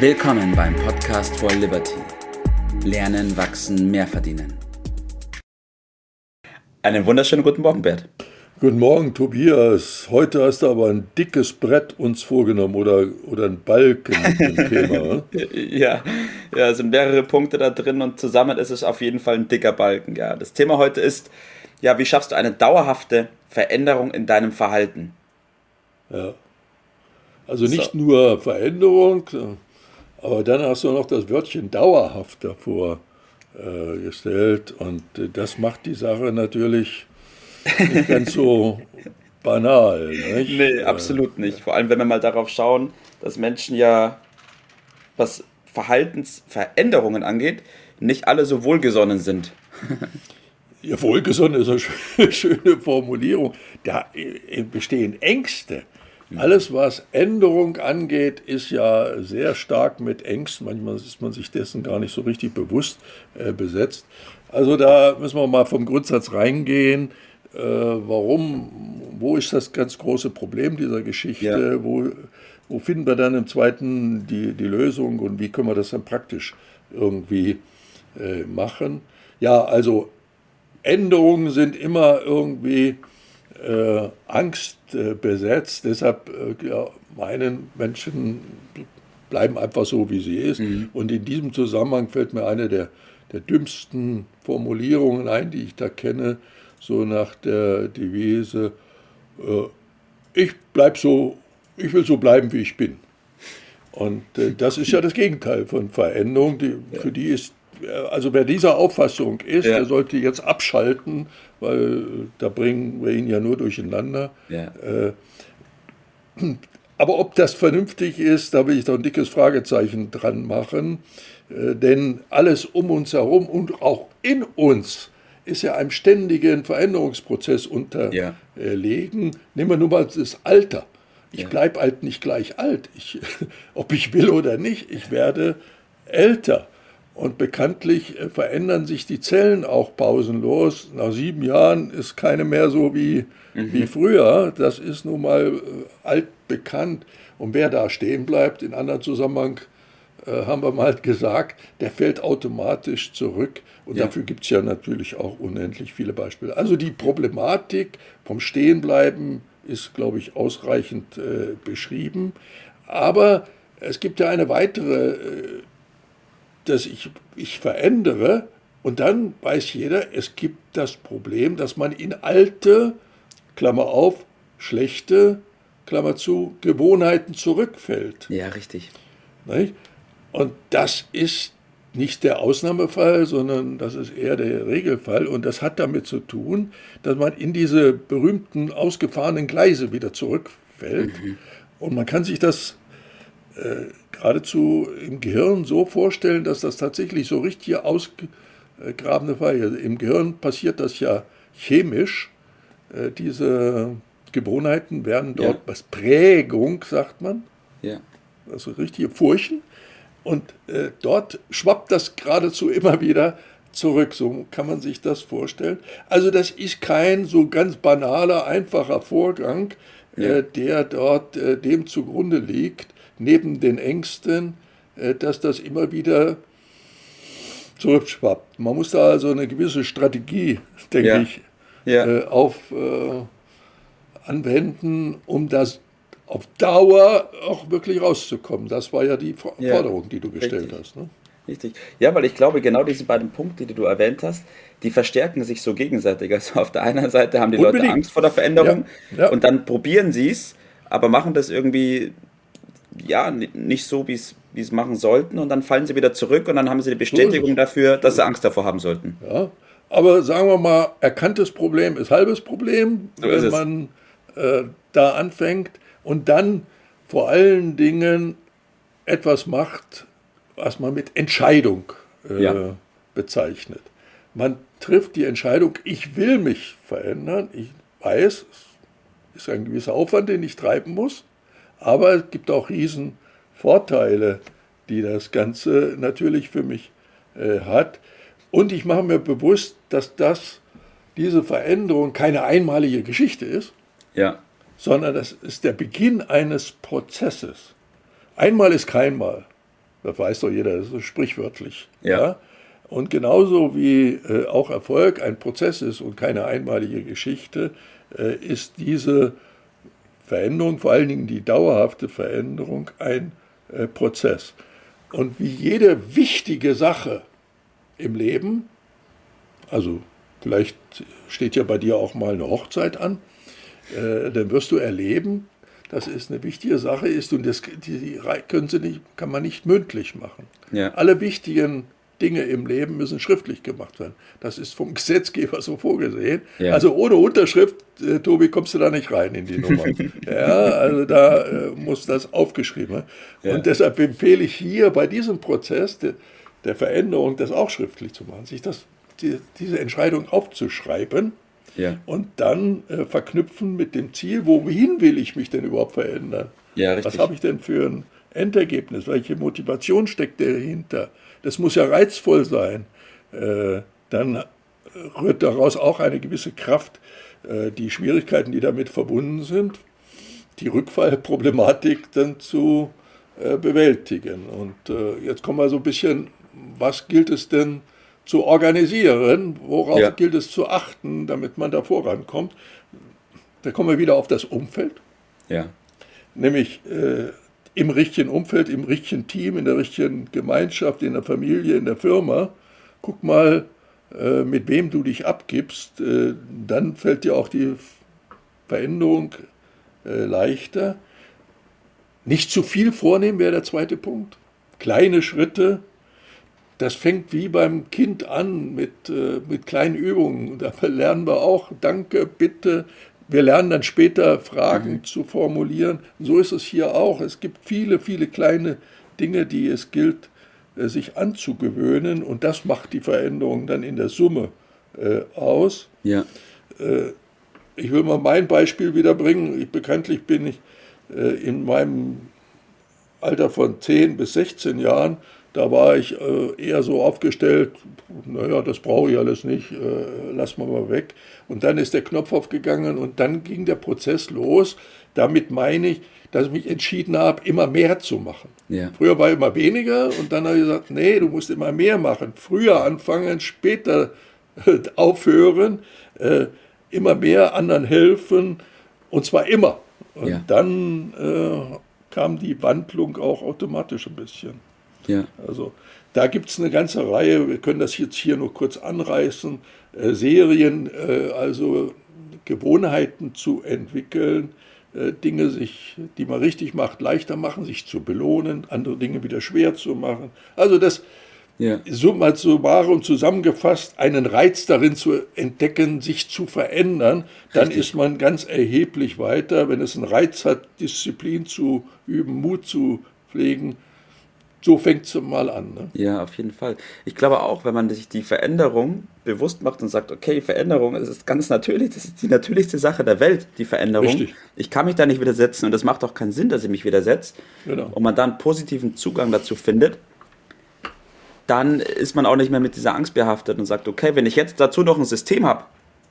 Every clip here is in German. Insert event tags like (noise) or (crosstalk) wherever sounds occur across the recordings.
Willkommen beim Podcast for Liberty. Lernen, wachsen, mehr verdienen. Einen wunderschönen guten Morgen, Bert. Guten Morgen, Tobias. Heute hast du aber ein dickes Brett uns vorgenommen oder, oder ein Balken im (laughs) Thema. Ne? ja, ja, es sind mehrere Punkte da drin und zusammen ist es auf jeden Fall ein dicker Balken. Ja. Das Thema heute ist, ja, wie schaffst du eine dauerhafte Veränderung in deinem Verhalten? Ja. Also nicht so. nur Veränderung, aber dann hast du noch das Wörtchen dauerhaft davor äh, gestellt und äh, das macht die Sache natürlich nicht ganz so (laughs) banal. Nicht? Nee, absolut nicht. Vor allem, wenn wir mal darauf schauen, dass Menschen ja, was Verhaltensveränderungen angeht, nicht alle so wohlgesonnen sind. (laughs) Ja, wohlgesonnen ist eine schöne Formulierung. Da äh, bestehen Ängste. Alles, was Änderung angeht, ist ja sehr stark mit Ängsten. Manchmal ist man sich dessen gar nicht so richtig bewusst äh, besetzt. Also da müssen wir mal vom Grundsatz reingehen. Äh, warum, wo ist das ganz große Problem dieser Geschichte? Ja. Wo, wo finden wir dann im zweiten die, die Lösung und wie können wir das dann praktisch irgendwie äh, machen? Ja, also Änderungen sind immer irgendwie äh, Angst äh, besetzt. Deshalb äh, ja, meinen Menschen bleiben einfach so, wie sie ist. Mhm. Und in diesem Zusammenhang fällt mir eine der, der dümmsten Formulierungen ein, die ich da kenne so nach der Devise, äh, ich bleib so, ich will so bleiben, wie ich bin. Und äh, das ist ja das Gegenteil von Veränderung. Die, ja. Für die ist, also wer dieser Auffassung ist, ja. der sollte jetzt abschalten, weil da bringen wir ihn ja nur durcheinander. Ja. Äh, aber ob das vernünftig ist, da will ich doch ein dickes Fragezeichen dran machen. Äh, denn alles um uns herum und auch in uns ist ja einem ständigen Veränderungsprozess unterlegen. Ja. Nehmen wir nur mal das Alter. Ich ja. bleibe halt nicht gleich alt, ich, (laughs) ob ich will oder nicht, ich werde älter. Und bekanntlich äh, verändern sich die Zellen auch pausenlos. Nach sieben Jahren ist keine mehr so wie, mhm. wie früher. Das ist nun mal äh, altbekannt. Und wer da stehen bleibt, in anderen Zusammenhang äh, haben wir mal (laughs) gesagt, der fällt automatisch zurück. Und ja. dafür gibt es ja natürlich auch unendlich viele Beispiele. Also die Problematik vom Stehenbleiben ist, glaube ich, ausreichend äh, beschrieben. Aber es gibt ja eine weitere, äh, dass ich, ich verändere und dann weiß jeder, es gibt das Problem, dass man in alte, Klammer auf, schlechte, Klammer zu, Gewohnheiten zurückfällt. Ja, richtig. Nicht? Und das ist nicht der Ausnahmefall, sondern das ist eher der Regelfall. Und das hat damit zu tun, dass man in diese berühmten ausgefahrenen Gleise wieder zurückfällt. Mhm. Und man kann sich das äh, geradezu im Gehirn so vorstellen, dass das tatsächlich so richtig ausgegrabene Fall ist. Im Gehirn passiert das ja chemisch. Äh, diese Gewohnheiten werden dort, ja. was Prägung sagt man, ja. also richtige Furchen. Und äh, dort schwappt das geradezu immer wieder zurück. So kann man sich das vorstellen. Also das ist kein so ganz banaler, einfacher Vorgang, ja. äh, der dort äh, dem zugrunde liegt, neben den Ängsten, äh, dass das immer wieder zurückschwappt. Man muss da also eine gewisse Strategie, (laughs) denke ja. ich, ja. Äh, auf anwenden, um das auf Dauer auch wirklich rauszukommen. Das war ja die Forderung, ja, die du gestellt richtig. hast. Ne? Richtig. Ja, weil ich glaube, genau diese beiden Punkte, die du erwähnt hast, die verstärken sich so gegenseitig. Also auf der einen Seite haben die Unbedingt. Leute Angst vor der Veränderung und dann probieren sie es, aber machen das irgendwie ja nicht so, wie es machen sollten und dann fallen sie wieder zurück und dann haben sie die Bestätigung dafür, dass sie Angst davor haben sollten. Ja, aber sagen wir mal, erkanntes Problem ist halbes Problem, so wenn man äh, da anfängt und dann vor allen Dingen etwas macht, was man mit Entscheidung äh, ja. bezeichnet. Man trifft die Entscheidung, ich will mich verändern, ich weiß, es ist ein gewisser Aufwand, den ich treiben muss, aber es gibt auch riesen Vorteile, die das Ganze natürlich für mich äh, hat. Und ich mache mir bewusst, dass das, diese Veränderung keine einmalige Geschichte ist, ja sondern das ist der Beginn eines Prozesses. Einmal ist kein Mal. Das weiß doch jeder, das ist sprichwörtlich. Ja. ja? Und genauso wie äh, auch Erfolg ein Prozess ist und keine einmalige Geschichte, äh, ist diese Veränderung, vor allen Dingen die dauerhafte Veränderung, ein äh, Prozess. Und wie jede wichtige Sache im Leben, also vielleicht steht ja bei dir auch mal eine Hochzeit an, äh, dann wirst du erleben, dass es eine wichtige Sache ist und das die, die können sie nicht, kann man nicht mündlich machen. Ja. Alle wichtigen Dinge im Leben müssen schriftlich gemacht werden. Das ist vom (laughs) Gesetzgeber so vorgesehen. Ja. Also ohne Unterschrift, äh, Tobi, kommst du da nicht rein in die (laughs) Nummer. ja, also da äh, muss das aufgeschrieben werden. Ja. Und deshalb empfehle ich hier bei diesem Prozess de, der Veränderung, das auch schriftlich zu machen, sich das, die, diese Entscheidung aufzuschreiben ja. und dann äh, verknüpfen mit dem Ziel, wohin will ich mich denn überhaupt verändern? Ja, Was habe ich denn für ein Endergebnis? Welche Motivation steckt dahinter? Das muss ja reizvoll sein. Äh, dann rührt daraus auch eine gewisse Kraft. Äh, die Schwierigkeiten, die damit verbunden sind, die Rückfallproblematik dann zu äh, bewältigen. Und jetzt kommen wir so ein bisschen, was gilt es denn zu organisieren, worauf ja. gilt es zu achten, damit man da vorankommt. Da kommen wir wieder auf das Umfeld. Ja. Nämlich äh, im richtigen Umfeld, im richtigen Team, in der richtigen Gemeinschaft, in der Familie, in der Firma. Guck mal, äh, mit wem du dich abgibst, äh, dann fällt dir auch die Veränderung äh, leichter. Nicht zu viel vornehmen wäre der zweite Punkt. Kleine Schritte, das fängt wie beim Kind an mit, mit kleinen Übungen. Da (laughs) lernen wir auch Danke, bitte, wir lernen dann später Fragen mhm. zu formulieren. So ist es hier auch. Es gibt viele, viele kleine Dinge, die es gilt, äh, sich anzugewöhnen. Und das macht die Veränderung dann in der Summe äh, aus. Ja. Äh, ich will mal mein Beispiel wiederbringen. Ich, bekanntlich bin ich äh, in meinem Alter von 10 bis 16 Jahren da war ich äh, eher so aufgestellt, naja, das brauche ich alles nicht, äh, lass mal mal weg. Und dann ist der Knopf aufgegangen und dann ging der Prozess los. Damit meine ich, dass ich mich entschieden habe, immer mehr zu machen. Ja. Früher war immer weniger und dann habe ich gesagt, nee, du musst immer mehr machen. Früher anfangen, später äh, aufhören, immer mehr anderen helfen und zwar immer. Und ja. dann äh, kam die Wandlung auch automatisch ein bisschen. Ja. Also da gibt es eine ganze Reihe, wir können das jetzt hier nur kurz anreißen, äh, Serien, äh, also Gewohnheiten zu entwickeln, äh, Dinge, sich, die man richtig macht, leichter machen, sich zu belohnen, andere Dinge wieder schwer zu machen. Also das ja. summa summarum zusammengefasst, einen Reiz darin zu entdecken, sich zu verändern, dann Richtig. ist man ganz erheblich weiter. Wenn es einen Reiz hat, Disziplin zu üben, Mut zu pflegen, so fängt es mal an. Ne? Ja, auf jeden Fall. Ich glaube auch, wenn man sich die Veränderung bewusst macht und sagt, okay, Veränderung ist ganz natürlich, das ist die natürlichste Sache der Welt, die Veränderung. Richtig. Ich kann mich da nicht widersetzen und es macht auch keinen Sinn, dass ich mich widersetze. Genau. Und man dann positiven Zugang dazu findet, dann ist man auch nicht mehr mit dieser Angst behaftet und sagt, okay, wenn ich jetzt dazu noch ein System habe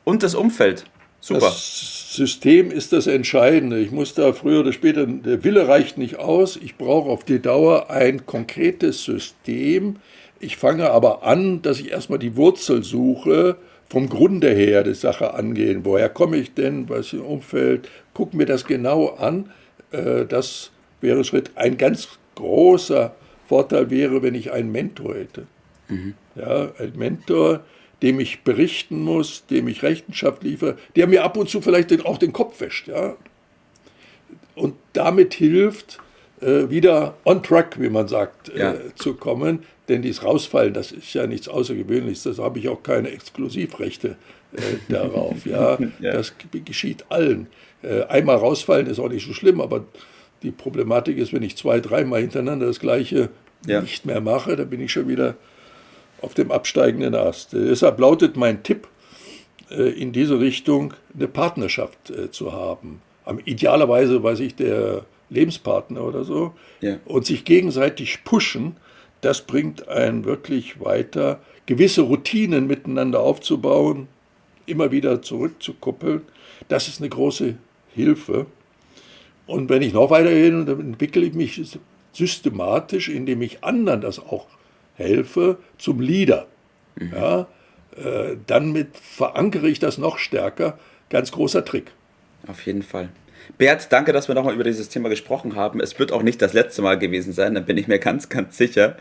und das Umfeld, super. Das System ist das Entscheidende. Ich muss da früher oder später, der Wille reicht nicht aus. Ich brauche auf die Dauer ein konkretes System. Ich fange aber an, dass ich erstmal die Wurzel suche, vom Grunde her die Sache angehen. Woher komme ich denn? Was ist im Umfeld? Guck mir das genau an. Äh, das wäre Schritt. Ein ganz großer Vorteil wäre, wenn ich einen Mentor hätte. Mhm. Ja, ein Mentor, dem ich berichten muss, dem ich Rechenschaft liefere, der mir ab und zu vielleicht auch den Kopf wäscht. Ja? Und damit hilft, äh, wieder on track, wie man sagt, äh, ja. zu kommen. Denn dieses Rausfallen, das ist ja nichts Außergewöhnliches, das habe ich auch keine Exklusivrechte äh, (laughs) darauf. Ja? ja? Das geschieht allen. Äh, einmal rausfallen ist auch nicht so schlimm, aber die Problematik ist, wenn ich zwei, dreimal hintereinander das Gleiche ja. nicht mehr mache, dann bin ich schon wieder auf dem absteigenden Ast. Deshalb lautet mein Tipp äh, in diese Richtung, eine Partnerschaft äh, zu haben. Idealerweise, weiß ich, der Lebenspartner oder so. Ja. Und sich gegenseitig pushen, das bringt einen wirklich weiter. Gewisse Routinen miteinander aufzubauen, immer wieder zurückzukuppeln, das ist eine große Hilfe. Und wenn ich noch weitergehe, dann entwickle ich mich systematisch, indem ich anderen das auch helfe, zum Leader. Mhm. Ja, äh, dann mit verankere ich das noch stärker. Ganz großer Trick. Auf jeden Fall. Bert, danke, dass wir nochmal über dieses Thema gesprochen haben. Es wird auch nicht das letzte Mal gewesen sein, da bin ich mir ganz, ganz sicher,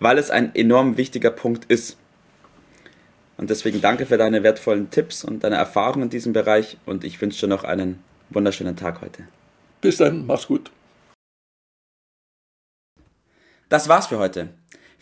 weil es ein enorm wichtiger Punkt ist. Und deswegen danke für deine wertvollen Tipps und deine Erfahrungen in diesem Bereich und ich wünsche dir noch einen wunderschönen Tag heute. Bis dann, mach's gut. Das war's für heute.